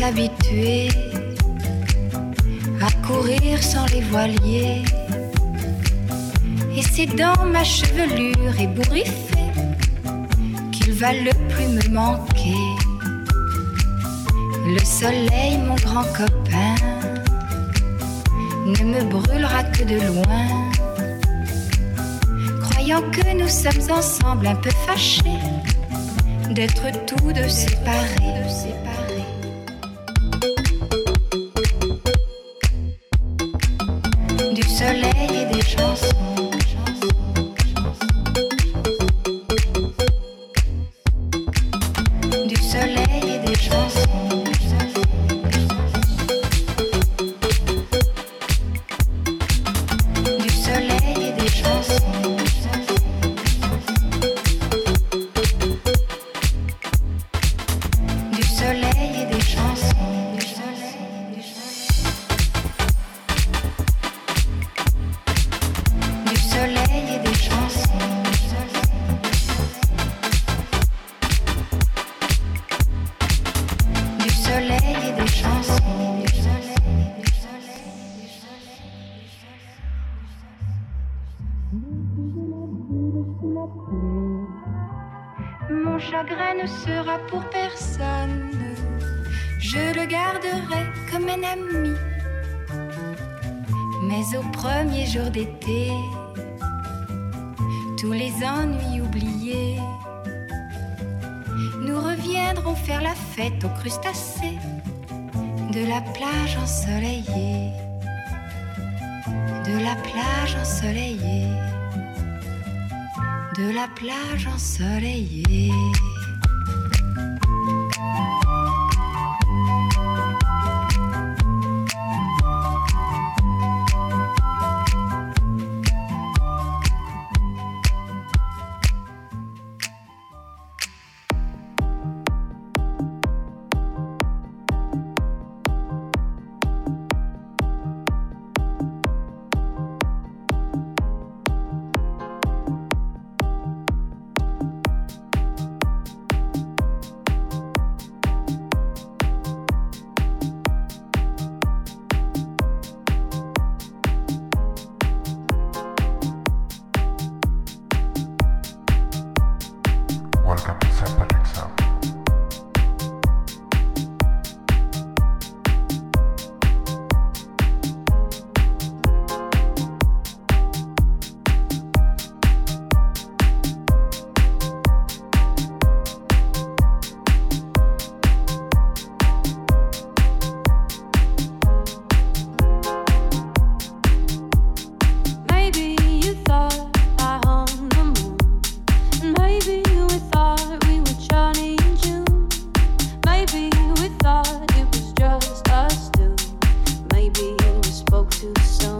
s'habituer à courir sans les voiliers. Et c'est dans ma chevelure ébouriffée qu'il va le plus me manquer. Le soleil, mon grand copain, ne me brûlera que de loin. Croyant que nous sommes ensemble un peu fâchés d'être tous deux séparés. Mon chagrin ne sera pour personne. Le garderai comme un ami. Mais au premier jour d'été, tous les ennuis oubliés, nous reviendrons faire la fête aux crustacés de la plage ensoleillée, de la plage ensoleillée, de la plage ensoleillée. to stone.